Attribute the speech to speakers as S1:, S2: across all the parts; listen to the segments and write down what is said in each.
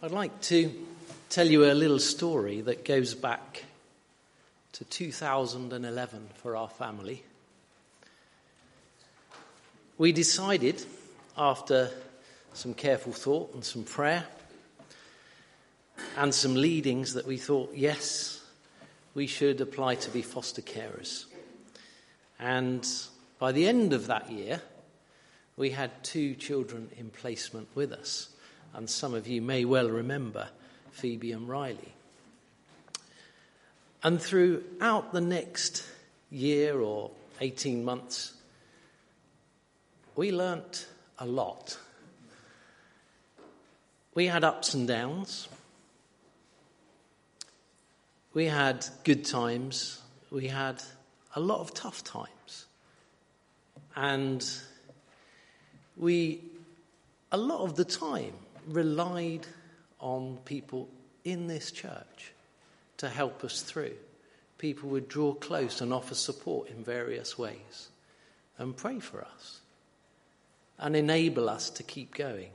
S1: I'd like to tell you a little story that goes back to 2011 for our family. We decided, after some careful thought and some prayer and some leadings, that we thought, yes, we should apply to be foster carers. And by the end of that year, we had two children in placement with us. And some of you may well remember Phoebe and Riley. And throughout the next year or 18 months, we learnt a lot. We had ups and downs. We had good times. We had a lot of tough times. And we, a lot of the time, relied on people in this church to help us through. People would draw close and offer support in various ways and pray for us and enable us to keep going.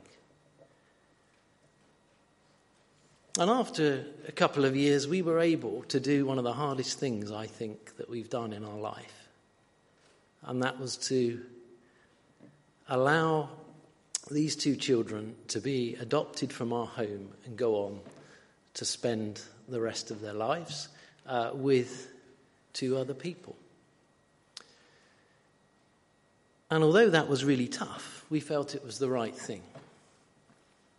S1: And after a couple of years, we were able to do one of the hardest things I think that we've done in our life. And that was to allow these two children to be adopted from our home and go on to spend the rest of their lives uh, with two other people. And although that was really tough, we felt it was the right thing.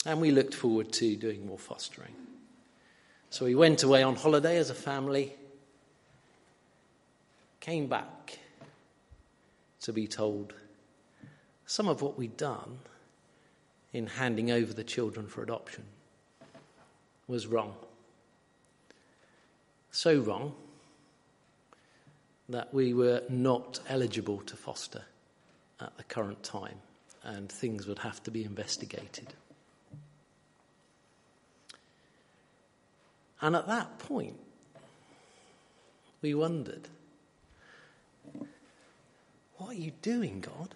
S1: And we looked forward to doing more fostering. So we went away on holiday as a family, came back to be told some of what we'd done in handing over the children for adoption was wrong. So wrong that we were not eligible to foster at the current time, and things would have to be investigated. And at that point, we wondered, What are you doing, God?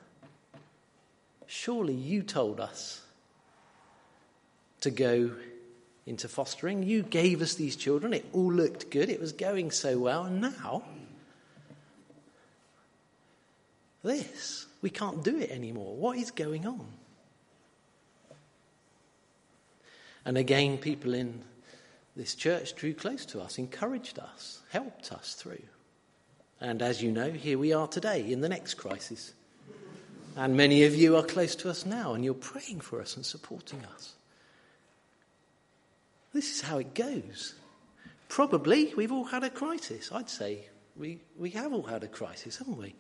S1: Surely you told us to go into fostering. You gave us these children. It all looked good. It was going so well. And now, this, we can't do it anymore. What is going on? And again, people in this church drew close to us, encouraged us, helped us through. And as you know, here we are today in the next crisis. And many of you are close to us now, and you're praying for us and supporting us. This is how it goes. Probably we've all had a crisis. I'd say we, we have all had a crisis, haven't we?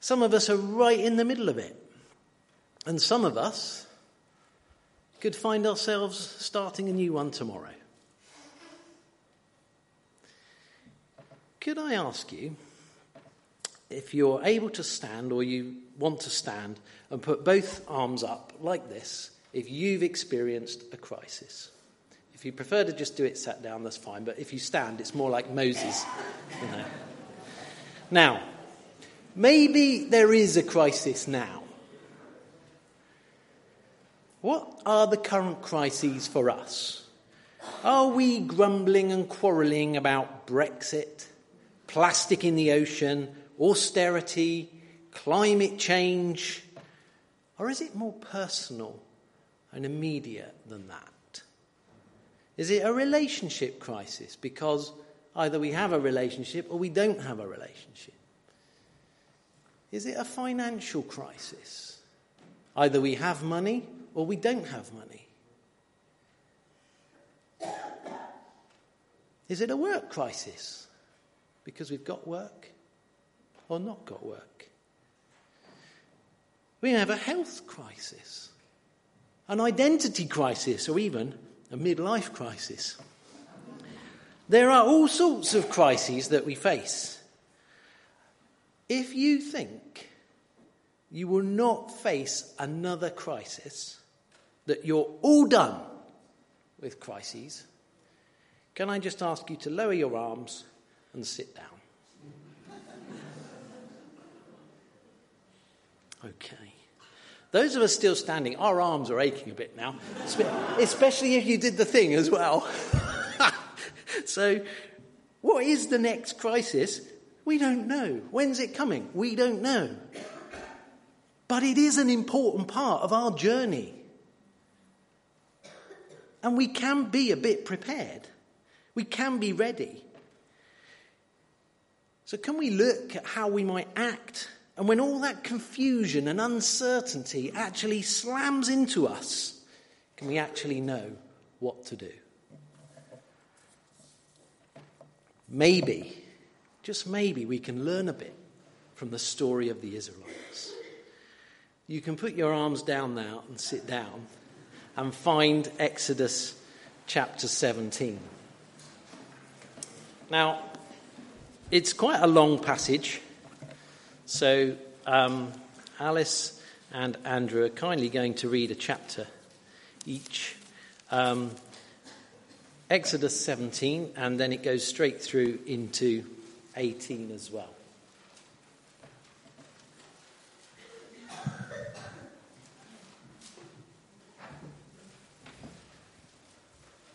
S1: Some of us are right in the middle of it. And some of us could find ourselves starting a new one tomorrow. Could I ask you if you're able to stand or you want to stand and put both arms up like this if you've experienced a crisis? If you prefer to just do it sat down, that's fine. But if you stand, it's more like Moses. You know. Now, maybe there is a crisis now. What are the current crises for us? Are we grumbling and quarrelling about Brexit, plastic in the ocean, austerity, climate change? Or is it more personal and immediate than that? Is it a relationship crisis because either we have a relationship or we don't have a relationship? Is it a financial crisis? Either we have money or we don't have money? Is it a work crisis? Because we've got work or not got work? We have a health crisis, an identity crisis, or even a midlife crisis. There are all sorts of crises that we face. If you think you will not face another crisis, that you're all done with crises, can I just ask you to lower your arms and sit down? Okay. Those of us still standing, our arms are aching a bit now, especially if you did the thing as well. so, what is the next crisis? We don't know. When's it coming? We don't know. But it is an important part of our journey. And we can be a bit prepared. We can be ready. So, can we look at how we might act and when all that confusion and uncertainty actually slams into us, can we actually know what to do? Maybe, just maybe, we can learn a bit from the story of the Israelites. You can put your arms down now and sit down and find Exodus chapter 17. Now, it's quite a long passage. So, um, Alice and Andrew are kindly going to read a chapter each. Um, Exodus 17, and then it goes straight through into 18 as well.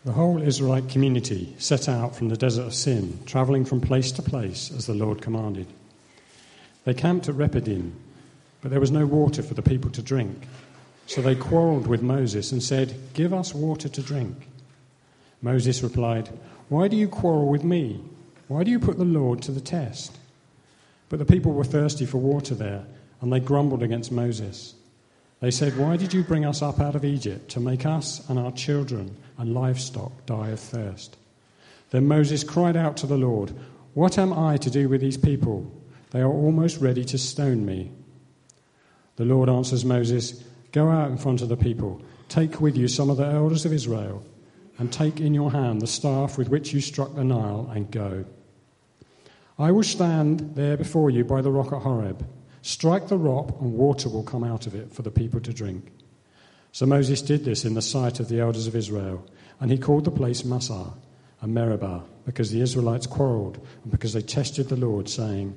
S2: The whole Israelite community set out from the desert of Sin, travelling from place to place as the Lord commanded. They camped at Rephidim, but there was no water for the people to drink. So they quarreled with Moses and said, Give us water to drink. Moses replied, Why do you quarrel with me? Why do you put the Lord to the test? But the people were thirsty for water there, and they grumbled against Moses. They said, Why did you bring us up out of Egypt to make us and our children and livestock die of thirst? Then Moses cried out to the Lord, What am I to do with these people? They are almost ready to stone me. The Lord answers Moses, Go out in front of the people, take with you some of the elders of Israel, and take in your hand the staff with which you struck the Nile, and go. I will stand there before you by the rock at Horeb. Strike the rock, and water will come out of it for the people to drink. So Moses did this in the sight of the elders of Israel, and he called the place Massah and Meribah, because the Israelites quarreled, and because they tested the Lord, saying,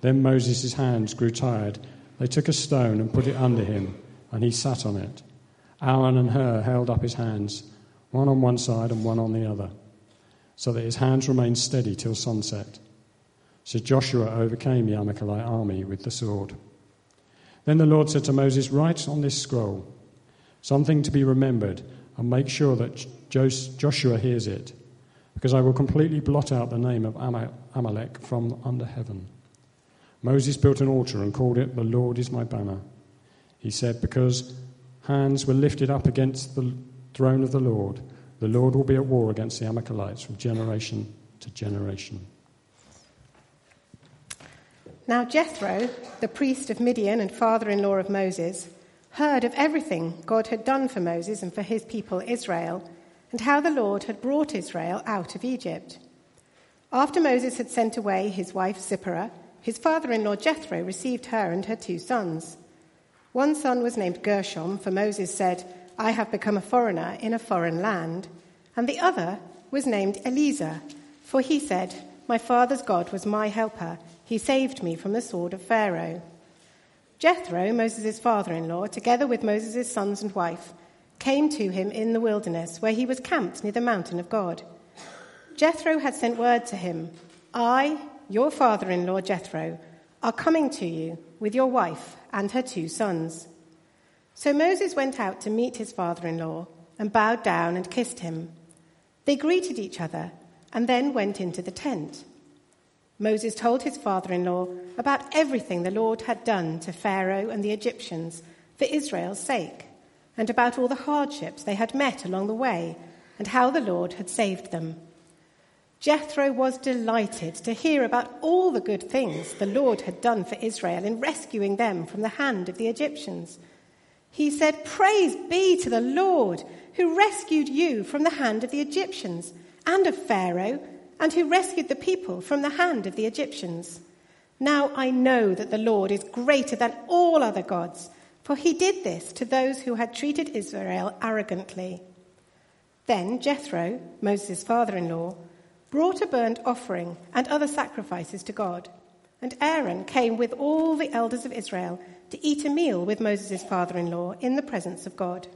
S2: Then Moses' hands grew tired. They took a stone and put it under him, and he sat on it. Aaron and Hur held up his hands, one on one side and one on the other, so that his hands remained steady till sunset. So Joshua overcame the Amalekite army with the sword. Then the Lord said to Moses, Write on this scroll something to be remembered, and make sure that Joshua hears it, because I will completely blot out the name of Amalek from under heaven. Moses built an altar and called it, The Lord is my banner. He said, Because hands were lifted up against the throne of the Lord, the Lord will be at war against the Amalekites from generation to generation.
S3: Now Jethro, the priest of Midian and father in law of Moses, heard of everything God had done for Moses and for his people Israel, and how the Lord had brought Israel out of Egypt. After Moses had sent away his wife Zipporah, his father in law Jethro received her and her two sons. One son was named Gershom, for Moses said, I have become a foreigner in a foreign land. And the other was named Eleazar, for he said, My father's God was my helper. He saved me from the sword of Pharaoh. Jethro, Moses' father in law, together with Moses' sons and wife, came to him in the wilderness, where he was camped near the mountain of God. Jethro had sent word to him I, your father in law Jethro, are coming to you with your wife and her two sons. So Moses went out to meet his father in law and bowed down and kissed him. They greeted each other and then went into the tent. Moses told his father in law about everything the Lord had done to Pharaoh and the Egyptians for Israel's sake, and about all the hardships they had met along the way, and how the Lord had saved them. Jethro was delighted to hear about all the good things the Lord had done for Israel in rescuing them from the hand of the Egyptians. He said, Praise be to the Lord, who rescued you from the hand of the Egyptians and of Pharaoh, and who rescued the people from the hand of the Egyptians. Now I know that the Lord is greater than all other gods, for he did this to those who had treated Israel arrogantly. Then Jethro, Moses' father in law, brought a burnt offering and other sacrifices to God. And Aaron came with all the elders of Israel to eat a meal with Moses' father in law in the presence of God.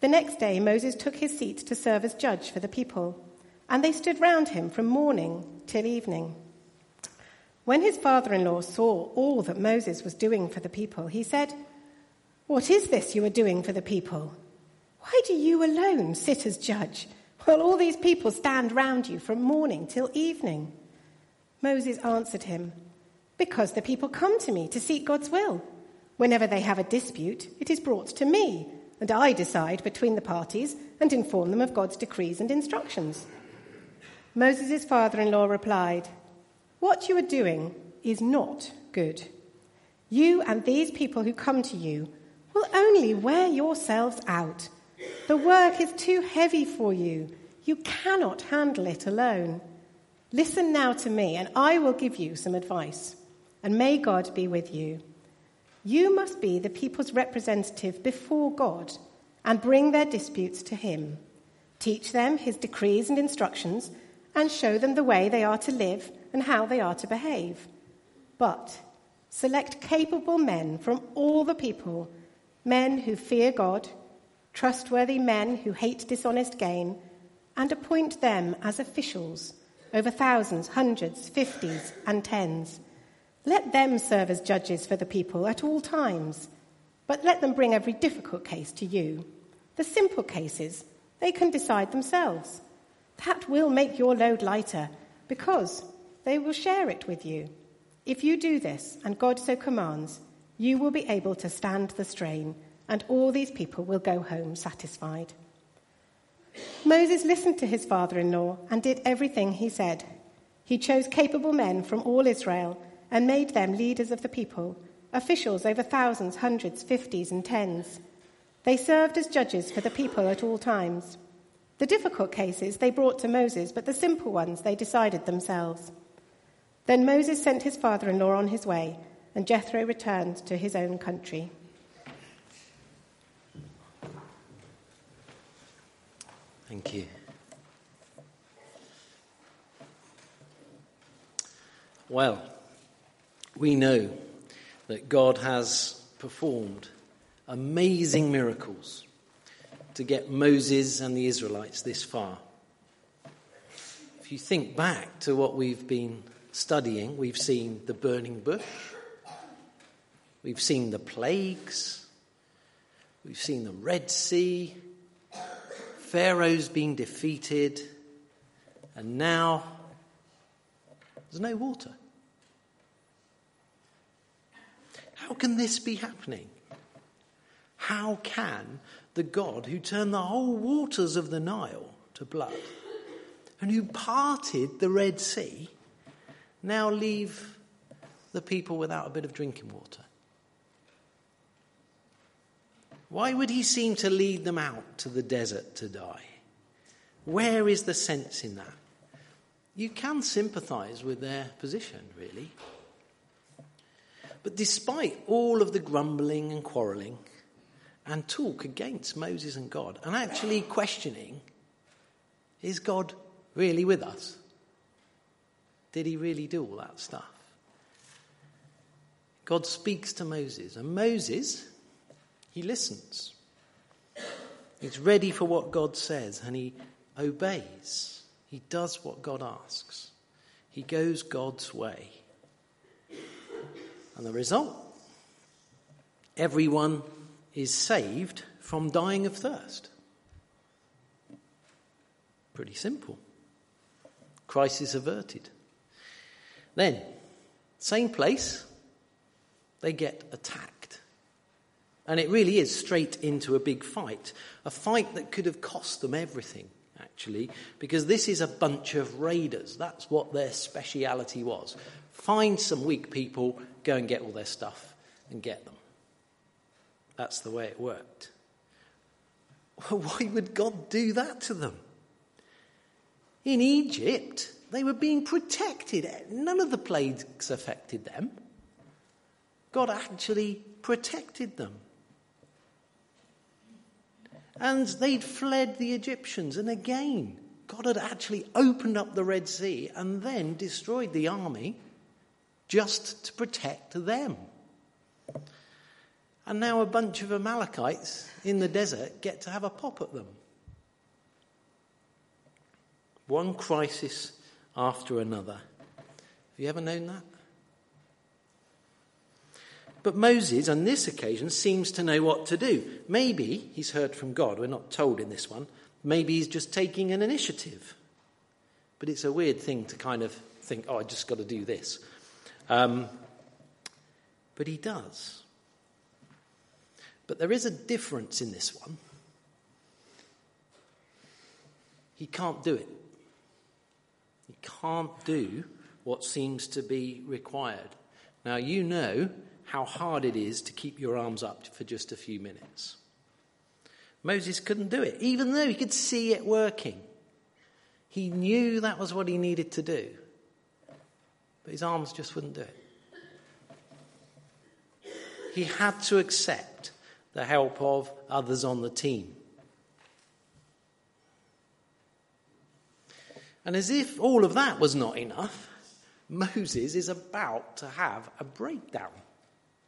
S3: The next day, Moses took his seat to serve as judge for the people, and they stood round him from morning till evening. When his father in law saw all that Moses was doing for the people, he said, What is this you are doing for the people? Why do you alone sit as judge, while all these people stand round you from morning till evening? Moses answered him, because the people come to me to seek God's will. Whenever they have a dispute, it is brought to me, and I decide between the parties and inform them of God's decrees and instructions. Moses' father in law replied, What you are doing is not good. You and these people who come to you will only wear yourselves out. The work is too heavy for you. You cannot handle it alone. Listen now to me, and I will give you some advice and may God be with you. You must be the people's representative before God and bring their disputes to Him. Teach them His decrees and instructions and show them the way they are to live and how they are to behave. But select capable men from all the people, men who fear God, trustworthy men who hate dishonest gain, and appoint them as officials over thousands, hundreds, fifties, and tens let them serve as judges for the people at all times, but let them bring every difficult case to you. The simple cases, they can decide themselves. That will make your load lighter because they will share it with you. If you do this, and God so commands, you will be able to stand the strain, and all these people will go home satisfied. Moses listened to his father in law and did everything he said. He chose capable men from all Israel and made them leaders of the people, officials over thousands, hundreds, fifties, and tens. They served as judges for the people at all times. The difficult cases they brought to Moses, but the simple ones they decided themselves. Then Moses sent his father in law on his way, and Jethro returned to his own country.
S1: Thank you. Well, we know that God has performed amazing miracles to get Moses and the Israelites this far. If you think back to what we've been studying, we've seen the burning bush, we've seen the plagues, we've seen the Red Sea, Pharaoh's been defeated, and now there's no water. How can this be happening? How can the God who turned the whole waters of the Nile to blood and who parted the Red Sea now leave the people without a bit of drinking water? Why would he seem to lead them out to the desert to die? Where is the sense in that? You can sympathize with their position, really. But despite all of the grumbling and quarreling and talk against Moses and God, and actually questioning, is God really with us? Did he really do all that stuff? God speaks to Moses, and Moses, he listens. He's ready for what God says, and he obeys. He does what God asks. He goes God's way. And the result? Everyone is saved from dying of thirst. Pretty simple. Crisis averted. Then, same place, they get attacked. And it really is straight into a big fight. A fight that could have cost them everything, actually, because this is a bunch of raiders. That's what their speciality was. Find some weak people go and get all their stuff and get them. that's the way it worked. Why would God do that to them? In Egypt, they were being protected. None of the plagues affected them. God actually protected them. And they'd fled the Egyptians. And again, God had actually opened up the Red Sea and then destroyed the army just to protect them. And now a bunch of Amalekites in the desert get to have a pop at them. One crisis after another. Have you ever known that? But Moses, on this occasion, seems to know what to do. Maybe he's heard from God. We're not told in this one. Maybe he's just taking an initiative. But it's a weird thing to kind of think, oh, I just got to do this. Um, but he does. But there is a difference in this one. He can't do it. He can't do what seems to be required. Now, you know how hard it is to keep your arms up for just a few minutes. Moses couldn't do it, even though he could see it working. He knew that was what he needed to do, but his arms just wouldn't do it. He had to accept the help of others on the team. And as if all of that was not enough, Moses is about to have a breakdown.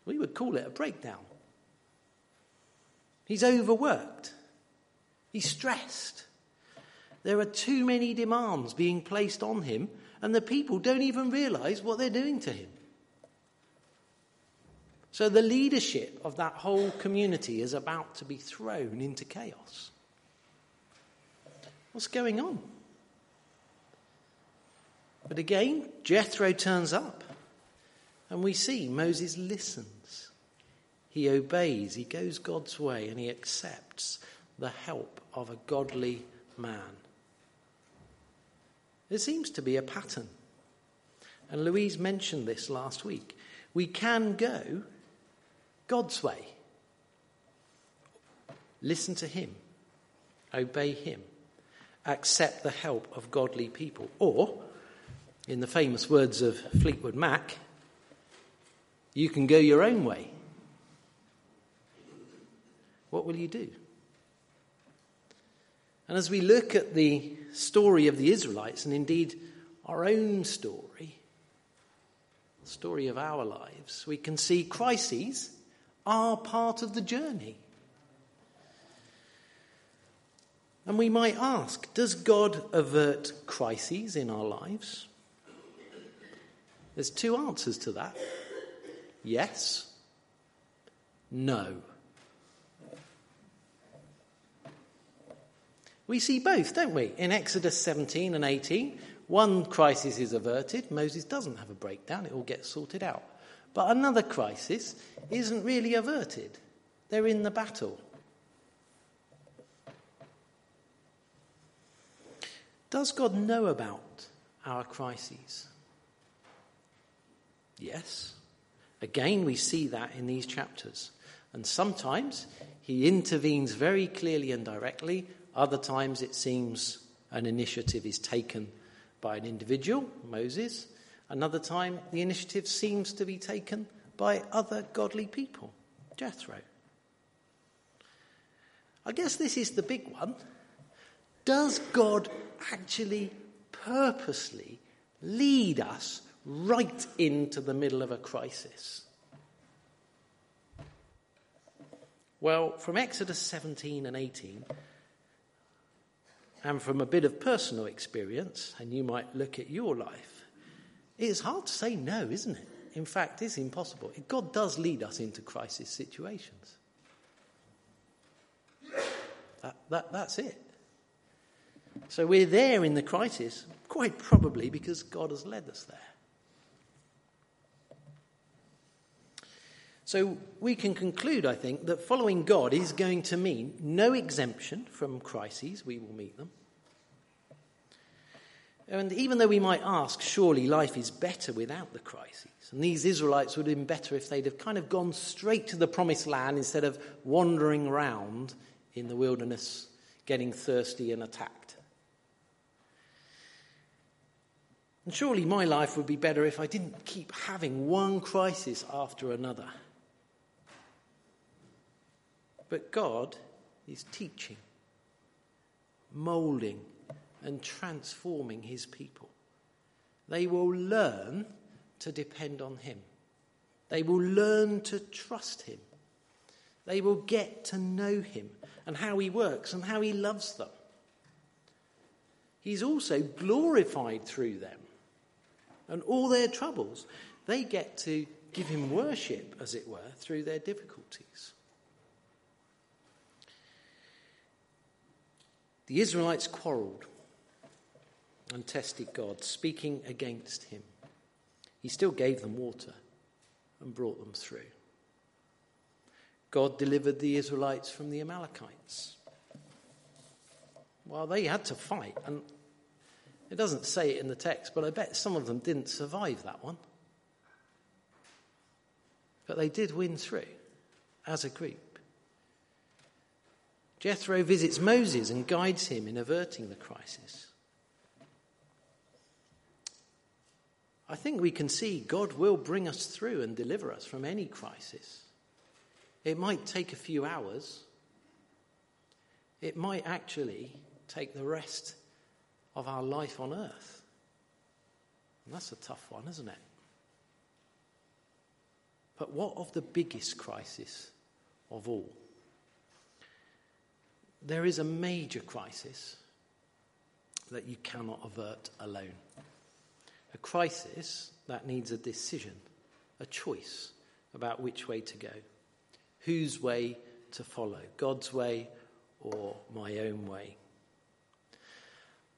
S1: We would call it a breakdown. He's overworked. He's stressed. There are too many demands being placed on him, and the people don't even realize what they're doing to him. So the leadership of that whole community is about to be thrown into chaos. What's going on? But again, Jethro turns up, and we see Moses listens. He obeys, he goes God's way, and he accepts the help of a godly man. There seems to be a pattern. And Louise mentioned this last week. We can go God's way. Listen to Him, obey Him, accept the help of godly people. Or in the famous words of Fleetwood Mac, you can go your own way. What will you do? And as we look at the story of the Israelites, and indeed our own story, the story of our lives, we can see crises are part of the journey. And we might ask Does God avert crises in our lives? There's two answers to that yes, no. We see both, don't we? In Exodus 17 and 18, one crisis is averted. Moses doesn't have a breakdown, it all gets sorted out. But another crisis isn't really averted, they're in the battle. Does God know about our crises? Yes. Again, we see that in these chapters. And sometimes he intervenes very clearly and directly. Other times it seems an initiative is taken by an individual, Moses. Another time the initiative seems to be taken by other godly people, Jethro. I guess this is the big one. Does God actually purposely lead us right into the middle of a crisis? Well, from Exodus 17 and 18, and from a bit of personal experience, and you might look at your life, it is hard to say no, isn't it? In fact, it's impossible. God does lead us into crisis situations. That, that, that's it. So we're there in the crisis, quite probably because God has led us there. So we can conclude, I think, that following God is going to mean no exemption from crises, we will meet them. And even though we might ask, surely life is better without the crises. And these Israelites would have been better if they'd have kind of gone straight to the promised land instead of wandering around in the wilderness, getting thirsty and attacked. And surely my life would be better if I didn't keep having one crisis after another. But God is teaching, molding, and transforming his people. They will learn to depend on him. They will learn to trust him. They will get to know him and how he works and how he loves them. He's also glorified through them and all their troubles. They get to give him worship, as it were, through their difficulties. The Israelites quarreled and tested God, speaking against him. He still gave them water and brought them through. God delivered the Israelites from the Amalekites. Well, they had to fight, and it doesn't say it in the text, but I bet some of them didn't survive that one. But they did win through as a group. Jethro visits Moses and guides him in averting the crisis. I think we can see God will bring us through and deliver us from any crisis. It might take a few hours. It might actually take the rest of our life on earth. And that's a tough one, isn't it? But what of the biggest crisis of all? There is a major crisis that you cannot avert alone. A crisis that needs a decision, a choice about which way to go, whose way to follow, God's way or my own way.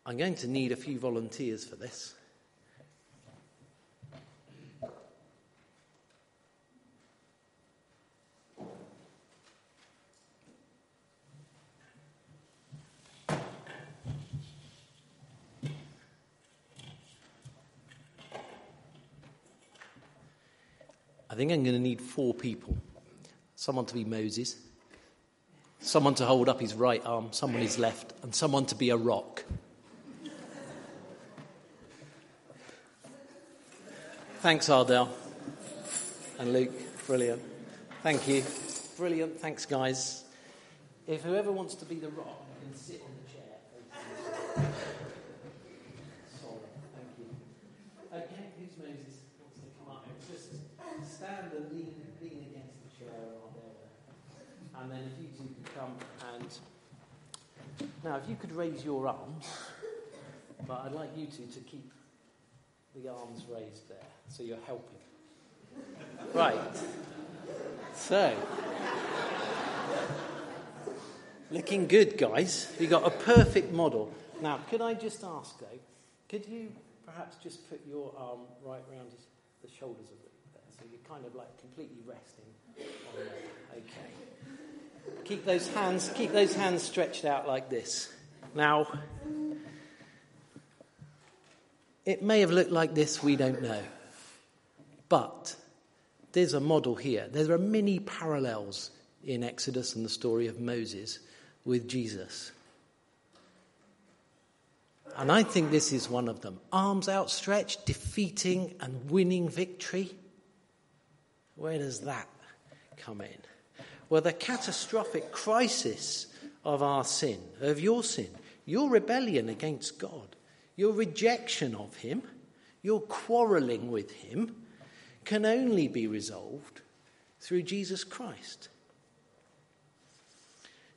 S1: I'm going to need a few volunteers for this. Think I'm going to need four people someone to be Moses, someone to hold up his right arm, someone his left, and someone to be a rock. Thanks, Ardell and Luke. Brilliant. Thank you. Brilliant. Thanks, guys. If whoever wants to be the rock can sit on the chair. Sorry. Thank you. Okay, who's Moses? Wants to come up? Just lean, lean against the chair, Ardell. And then if you two could come and. Now, if you could raise your arms, but I'd like you two to keep the arms raised there, so you're helping. Right. So, looking good, guys. We got a perfect model. Now, could I just ask, though, could you perhaps just put your arm right around the shoulders of so you're kind of like completely resting. Okay. Keep those hands, keep those hands stretched out like this. Now, it may have looked like this, we don't know. But there's a model here. There are many parallels in Exodus and the story of Moses with Jesus. And I think this is one of them. Arms outstretched, defeating and winning victory. Where does that come in? Well, the catastrophic crisis of our sin, of your sin, your rebellion against God, your rejection of him, your quarreling with him, can only be resolved through Jesus Christ.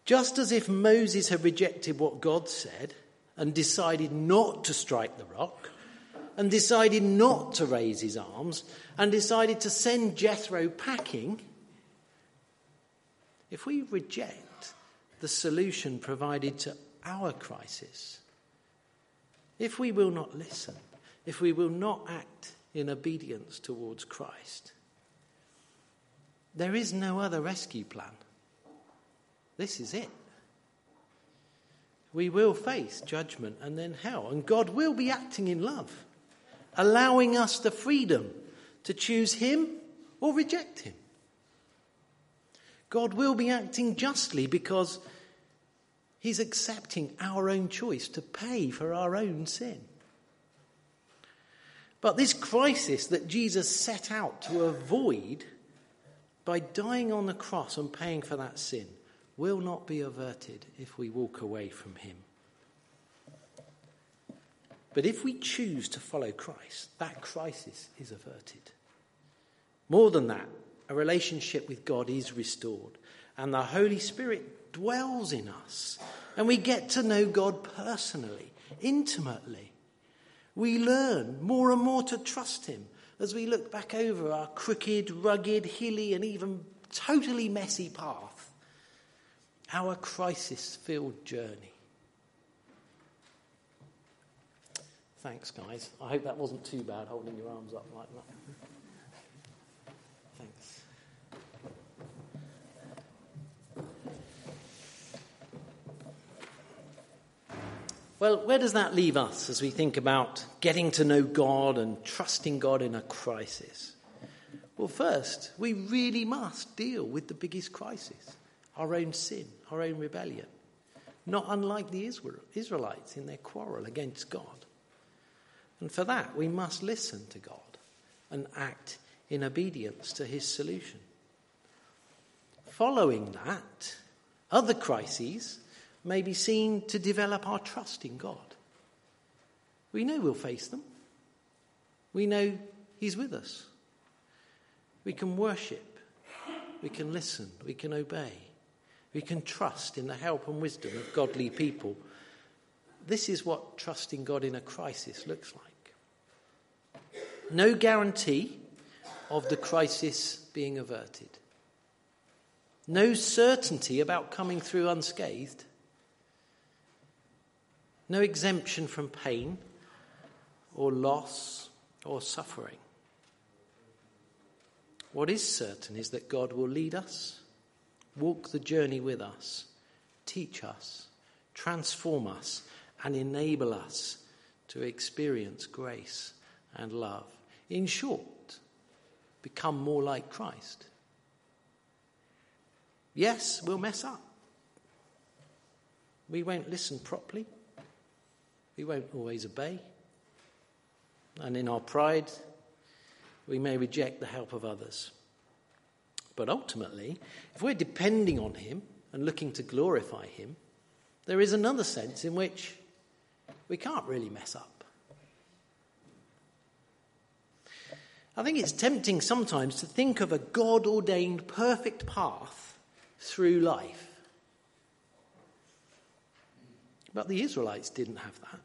S1: Just as if Moses had rejected what God said and decided not to strike the rock, and decided not to raise his arms, and decided to send Jethro packing, if we reject the solution provided to our crisis, if we will not listen, if we will not act in obedience towards Christ, there is no other rescue plan. This is it. We will face judgment and then hell. And God will be acting in love, allowing us the freedom to choose Him or reject Him. God will be acting justly because He's accepting our own choice to pay for our own sin. But this crisis that Jesus set out to avoid by dying on the cross and paying for that sin will not be averted if we walk away from Him. But if we choose to follow Christ, that crisis is averted. More than that, a relationship with God is restored, and the Holy Spirit dwells in us, and we get to know God personally, intimately. We learn more and more to trust Him as we look back over our crooked, rugged, hilly, and even totally messy path, our crisis filled journey. Thanks, guys. I hope that wasn't too bad holding your arms up like that. Thanks. Well, where does that leave us as we think about getting to know God and trusting God in a crisis? Well, first, we really must deal with the biggest crisis our own sin, our own rebellion. Not unlike the Israelites in their quarrel against God. And for that, we must listen to God and act in obedience to his solution. Following that, other crises may be seen to develop our trust in God. We know we'll face them. We know He's with us. We can worship. We can listen. We can obey. We can trust in the help and wisdom of godly people. This is what trusting God in a crisis looks like no guarantee of the crisis being averted, no certainty about coming through unscathed, no exemption from pain or loss or suffering. What is certain is that God will lead us, walk the journey with us, teach us, transform us, and enable us to experience grace and love. In short, become more like Christ. Yes, we'll mess up. We won't listen properly. We won't always obey. And in our pride, we may reject the help of others. But ultimately, if we're depending on Him and looking to glorify Him, there is another sense in which we can't really mess up. I think it's tempting sometimes to think of a God ordained perfect path through life. But the Israelites didn't have that.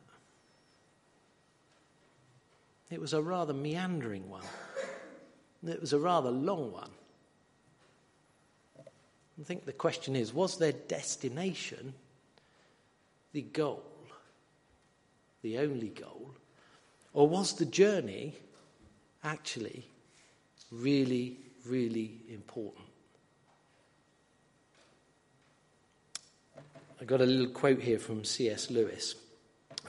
S1: It was a rather meandering one, it was a rather long one. I think the question is was their destination the goal, the only goal? Or was the journey actually really, really important. I got a little quote here from C.S. Lewis.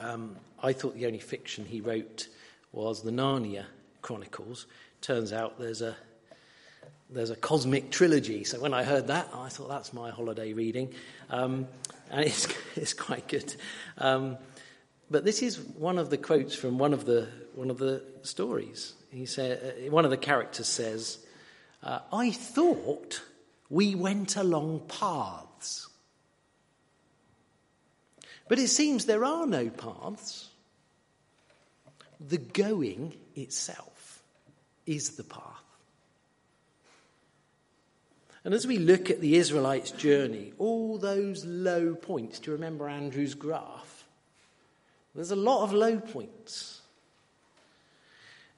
S1: Um, I thought the only fiction he wrote was the Narnia Chronicles. Turns out there's a there's a cosmic trilogy. So when I heard that, I thought that's my holiday reading, um, and it's it's quite good. Um, but this is one of the quotes from one of the one of the stories he said, uh, one of the characters says, uh, I thought we went along paths. But it seems there are no paths. The going itself is the path. And as we look at the Israelites' journey, all those low points, do you remember Andrew's graph? There's a lot of low points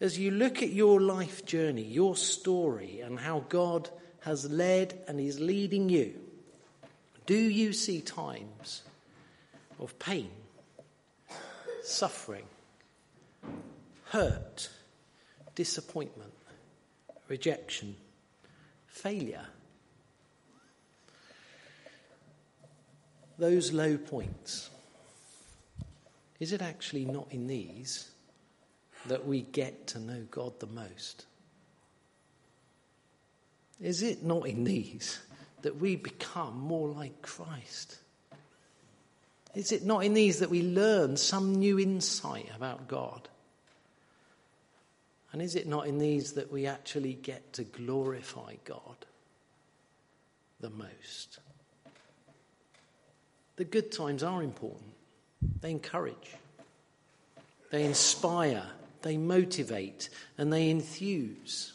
S1: as you look at your life journey, your story, and how God has led and is leading you, do you see times of pain, suffering, hurt, disappointment, rejection, failure? Those low points, is it actually not in these that we get to know God the most? Is it not in these that we become more like Christ? Is it not in these that we learn some new insight about God? And is it not in these that we actually get to glorify God the most? The good times are important. They encourage, they inspire, they motivate, and they enthuse.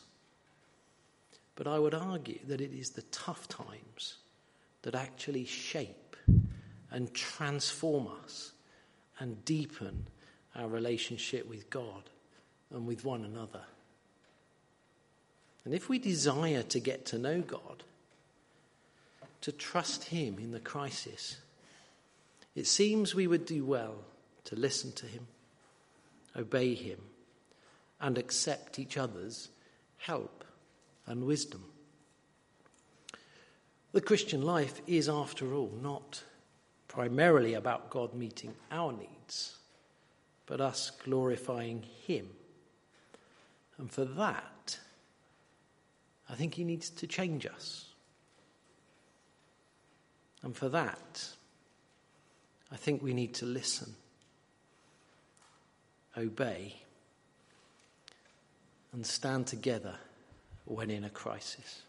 S1: But I would argue that it is the tough times that actually shape and transform us and deepen our relationship with God and with one another. And if we desire to get to know God, to trust Him in the crisis, it seems we would do well to listen to Him, obey Him, and accept each other's help and wisdom. The Christian life is, after all, not primarily about God meeting our needs, but us glorifying Him. And for that, I think He needs to change us. And for that, I think we need to listen, obey, and stand together when in a crisis.